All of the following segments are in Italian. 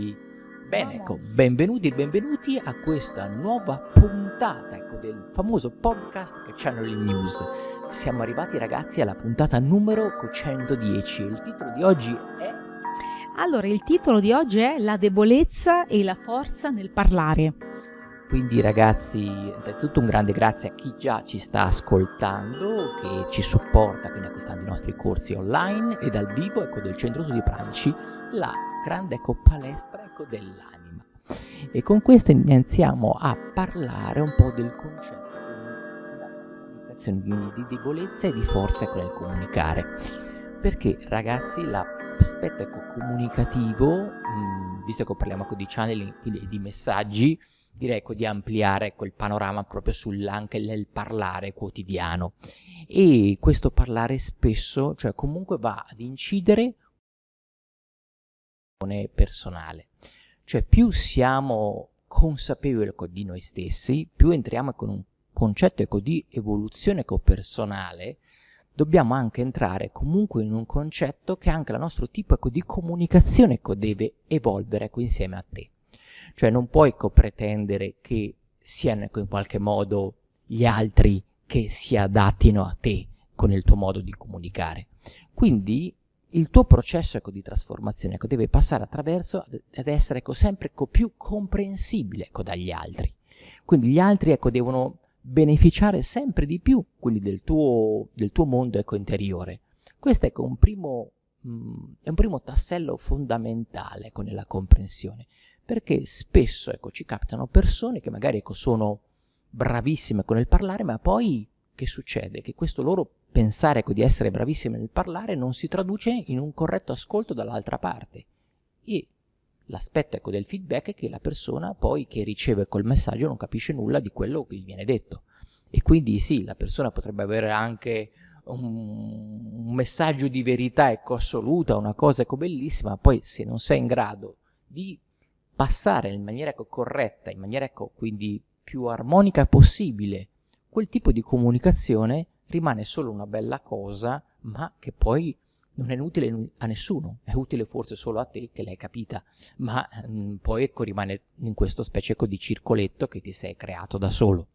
Quindi, bene, ecco, benvenuti e benvenuti a questa nuova puntata ecco, del famoso podcast Channeling News. Siamo arrivati ragazzi alla puntata numero 110 il titolo di oggi è... Allora, il titolo di oggi è La debolezza e la forza nel parlare. Quindi ragazzi, innanzitutto un grande grazie a chi già ci sta ascoltando, che ci supporta quindi acquistando i nostri corsi online e dal vivo ecco, del Centro Studi Pranici, la grande ecco, palestra ecco, dell'anima. E con questo iniziamo a parlare un po' del concetto di debolezza e di forza ecco, nel comunicare. Perché ragazzi l'aspetto ecco, comunicativo, mh, visto che parliamo ecco, di channeling, quindi di messaggi, direi ecco, di ampliare quel panorama proprio sull'anche nel parlare quotidiano e questo parlare spesso cioè comunque va ad incidere personale cioè più siamo consapevoli di noi stessi più entriamo con un concetto ecco, di evoluzione ecco, personale dobbiamo anche entrare comunque in un concetto che anche il nostro tipo ecco, di comunicazione ecco, deve evolvere ecco, insieme a te cioè non puoi ecco, pretendere che siano ecco, in qualche modo gli altri che si adattino a te con il tuo modo di comunicare. Quindi il tuo processo ecco, di trasformazione ecco, deve passare attraverso ad essere ecco, sempre ecco, più comprensibile ecco, dagli altri. Quindi gli altri ecco, devono beneficiare sempre di più del tuo, del tuo mondo interiore. Questo ecco, un primo, mh, mm, è un primo tassello fondamentale nella comprensione perché spesso ci capitano persone che magari sono bravissime con il parlare, ma poi che succede? Che questo loro pensare ecco, di essere bravissime nel parlare non si traduce in un corretto ascolto dall'altra parte. E l'aspetto ecco, del feedback è che la persona poi che riceve quel messaggio non capisce nulla di quello che gli viene detto. E quindi sì, la persona potrebbe avere anche un, un messaggio di verità ecco, assoluta, una cosa ecco, bellissima, ma poi se non sei in grado di passare in maniera ecco, corretta, in maniera ecco, quindi più armonica possibile, quel tipo di comunicazione rimane solo una bella cosa, ma che poi non è utile a nessuno, è utile forse solo a te che l'hai capita, ma mh, mm, poi ecco rimane in questo specie ecco, di circoletto che ti sei creato da solo.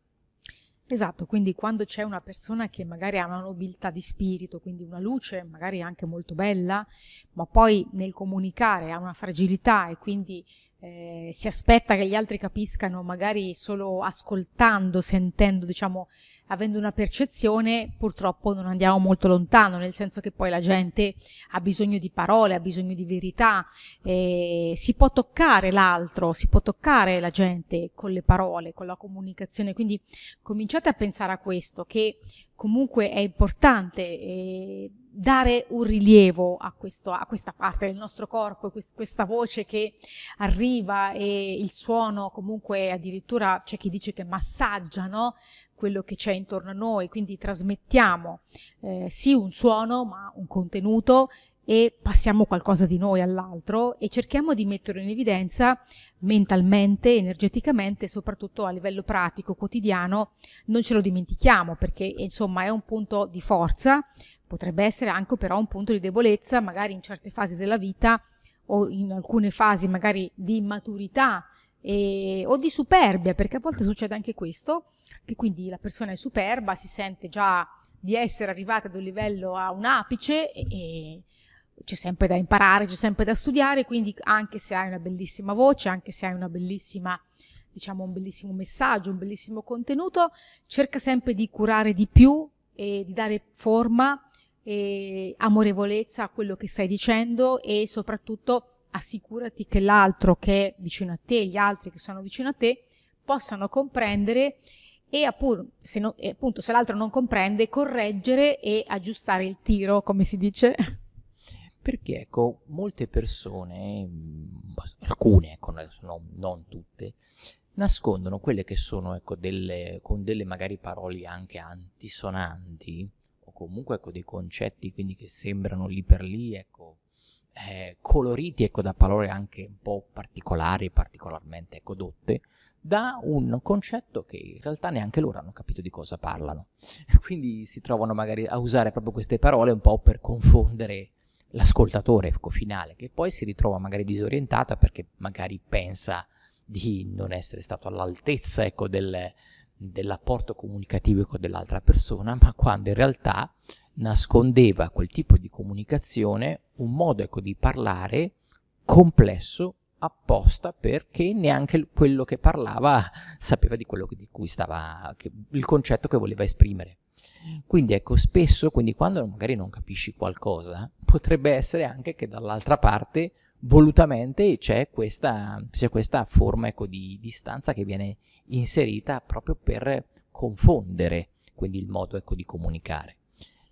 Esatto, quindi quando c'è una persona che magari ha una nobiltà di spirito, quindi una luce magari anche molto bella, ma poi nel comunicare ha una fragilità e quindi eh, si aspetta che gli altri capiscano magari solo ascoltando, sentendo, diciamo, avendo una percezione, purtroppo non andiamo molto lontano, nel senso che poi la gente ha bisogno di parole, ha bisogno di verità, eh, si può toccare l'altro, si può toccare la gente con le parole, con la comunicazione, quindi cominciate a pensare a questo, che comunque è importante eh, dare un rilievo a, questo, a, questa parte del nostro corpo, questa voce che arriva e il suono comunque addirittura c'è chi dice che massaggia no? quello che c'è intorno a noi, quindi trasmettiamo eh, sì un suono ma un contenuto e passiamo qualcosa di noi all'altro e cerchiamo di metterlo in evidenza mentalmente, energeticamente, soprattutto a livello pratico, quotidiano, non ce lo dimentichiamo perché insomma è un punto di forza, potrebbe essere anche però un punto di debolezza, magari in certe fasi della vita o in alcune fasi magari di immaturità e, o di superbia, perché a volte succede anche questo, che quindi la persona è superba, si sente già di essere arrivata ad un livello a un apice e, e c'è sempre da imparare, c'è sempre da studiare, quindi anche se hai una bellissima voce, anche se hai una bellissima, diciamo, un bellissimo messaggio, un bellissimo contenuto, cerca sempre di curare di più e di dare forma amorevolezza a quello che stai dicendo e soprattutto assicurati che l'altro che è vicino a te, gli altri che sono vicino a te, possano comprendere e appunto se, no, appunto, se l'altro non comprende, correggere e aggiustare il tiro, come si dice. Perché ecco, molte persone, mm, alcune, ecco, non, non tutte, nascondono quelle che sono ecco, delle, con delle magari parole anche antisonanti comunque ecco, dei concetti quindi che sembrano lì per lì ecco, eh, coloriti ecco, da parole anche un po' particolari, particolarmente ecco, dotte, da un concetto che in realtà neanche loro hanno capito di cosa parlano. Quindi si trovano magari a usare proprio queste parole un po' per confondere l'ascoltatore ecco, finale, che poi si ritrova magari disorientata perché magari pensa di non essere stato all'altezza ecco, del, dell'apporto comunicativo ecco, dell'altra persona, ma quando in realtà nascondeva quel tipo di comunicazione un modo ecco, di parlare complesso apposta perché neanche quello che parlava sapeva di quello di cui stava, che, il concetto che voleva esprimere. Quindi ecco, spesso, quindi quando magari non capisci qualcosa, potrebbe essere anche che dall'altra parte volutamente c'è questa, c'è questa forma ecco, di distanza che viene inserita proprio per confondere quindi il modo ecco, di comunicare.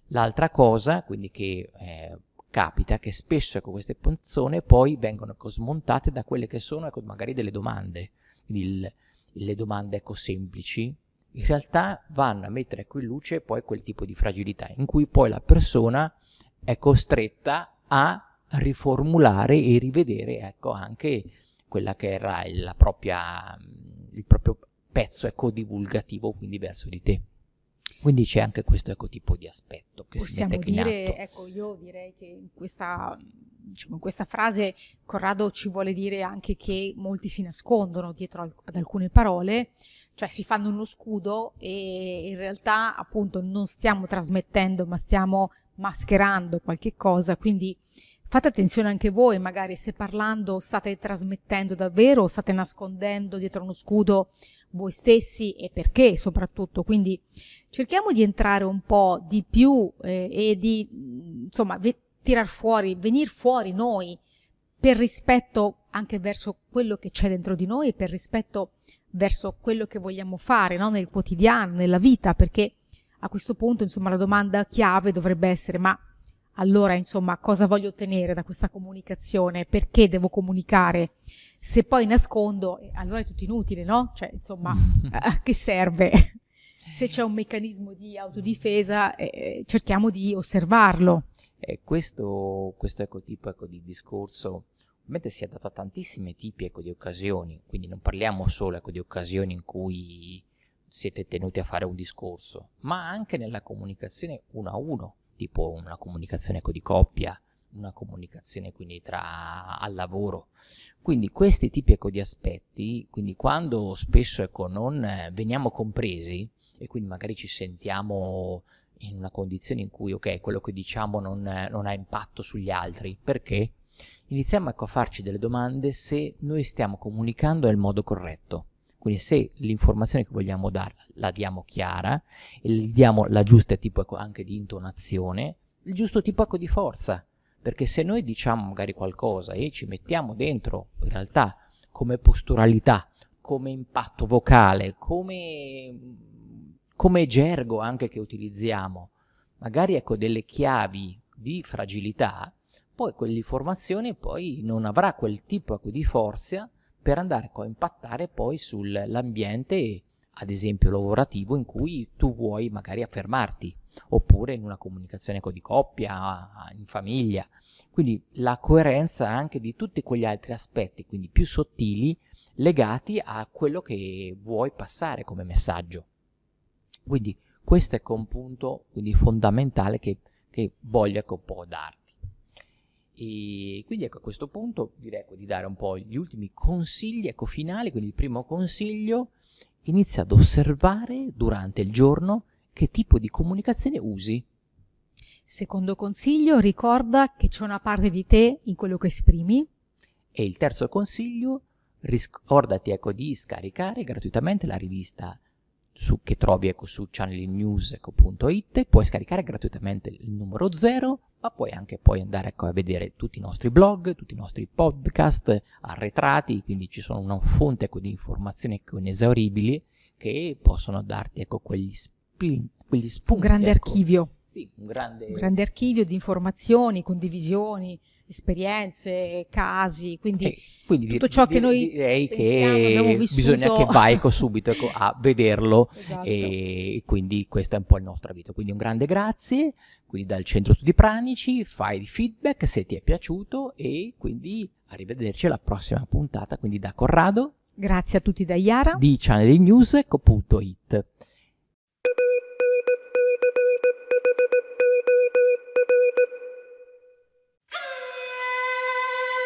L'altra cosa, quindi che eh, capita, che spesso ecco, queste persone poi vengono ecco, smontate da quelle che sono ecco, magari delle domande, il, le domande ecco, semplici, in realtà vanno a mettere ecco, in luce poi quel tipo di fragilità in cui poi la persona è costretta a riformulare e rivedere ecco, anche quella che era la propria, il proprio pezzo ecco, divulgativo quindi verso di te. Quindi c'è anche questo ecco, tipo di aspetto che Possiamo si mette dire, in atto. ecco, io direi che in questa, diciamo, in questa frase Corrado ci vuole dire anche che molti si nascondono dietro ad alcune parole, cioè si fanno uno scudo e in realtà appunto non stiamo trasmettendo ma stiamo mascherando qualche cosa, quindi fate attenzione anche voi, magari se parlando state trasmettendo davvero o state nascondendo dietro uno scudo voi stessi e perché soprattutto. Quindi cerchiamo di entrare un po' di più eh, e di insomma ve- tirar fuori, venire fuori noi per rispetto anche verso quello che c'è dentro di noi e per rispetto verso quello che vogliamo fare no? nel quotidiano, nella vita, perché a questo punto insomma la domanda chiave dovrebbe essere ma allora insomma cosa voglio ottenere da questa comunicazione? Perché devo comunicare? Se poi nascondo, eh, allora è tutto inutile, no? Cioè insomma a che serve? Se c'è un meccanismo di autodifesa eh, cerchiamo di osservarlo. E questo, questo ecco, tipo ecco, di discorso ovviamente si è dato a tantissimi tipi ecco, di occasioni, quindi non parliamo solo ecco, di occasioni in cui siete tenuti a fare un discorso, ma anche nella comunicazione uno a uno, tipo una comunicazione ecco, di coppia, una comunicazione quindi tra al lavoro. Quindi questi tipi ecco, di aspetti, quindi quando spesso ecco, non eh, veniamo compresi e quindi magari ci sentiamo in una condizione in cui ok, quello che diciamo non, non ha impatto sugli altri, perché? Iniziamo ecco, a farci delle domande se noi stiamo comunicando nel modo corretto. Quindi se l'informazione che vogliamo dare la diamo chiara e gli diamo la giusta tipo ecco, anche di intonazione, il giusto tipo ecco, di forza. Perché se noi diciamo magari qualcosa e ci mettiamo dentro, in realtà, come posturalità, come impatto vocale, come, come gergo anche che utilizziamo, magari ecco delle chiavi di fragilità, poi quell'informazione poi non avrà quel tipo ecco, di forza per andare a impattare poi sull'ambiente, ad esempio lavorativo, in cui tu vuoi magari affermarti, oppure in una comunicazione di coppia, in famiglia. Quindi la coerenza anche di tutti quegli altri aspetti, quindi più sottili, legati a quello che vuoi passare come messaggio. Quindi questo è un punto quindi, fondamentale che, che voglio ecco, un po' darti. E quindi ecco a questo punto direi ecco, di dare un po' gli ultimi consigli ecco, finali. Quindi il primo consiglio, inizia ad osservare durante il giorno che tipo di comunicazione usi. Secondo consiglio, ricorda che c'è una parte di te in quello che esprimi. E il terzo consiglio, ricordati ecco, di scaricare gratuitamente la rivista su, che trovi ecco, su channelnews.it, puoi scaricare gratuitamente il numero 0, ma puoi anche poi andare ecco, a vedere tutti i nostri blog, tutti i nostri podcast arretrati, quindi ci sono una fonte ecco, di informazioni ecco, inesauribili che possono darti ecco, quegli, sp- quegli spunti. Un grande ecco. archivio. Sì, un grande... un grande archivio di informazioni, condivisioni, esperienze, casi, quindi, Eh, quindi tutto ciò che dir- noi direi pensiamo, che vissuto. bisogna che vai ecco, subito ecco, a vederlo Esatto. e quindi questo è un po' il nostro avvito. Quindi un grande grazie, quindi dal Centro Studi Pranici, fai il feedback se ti è piaciuto e quindi arrivederci alla prossima puntata, quindi da Corrado Grazie a tutti da Iara. di channelnews.it.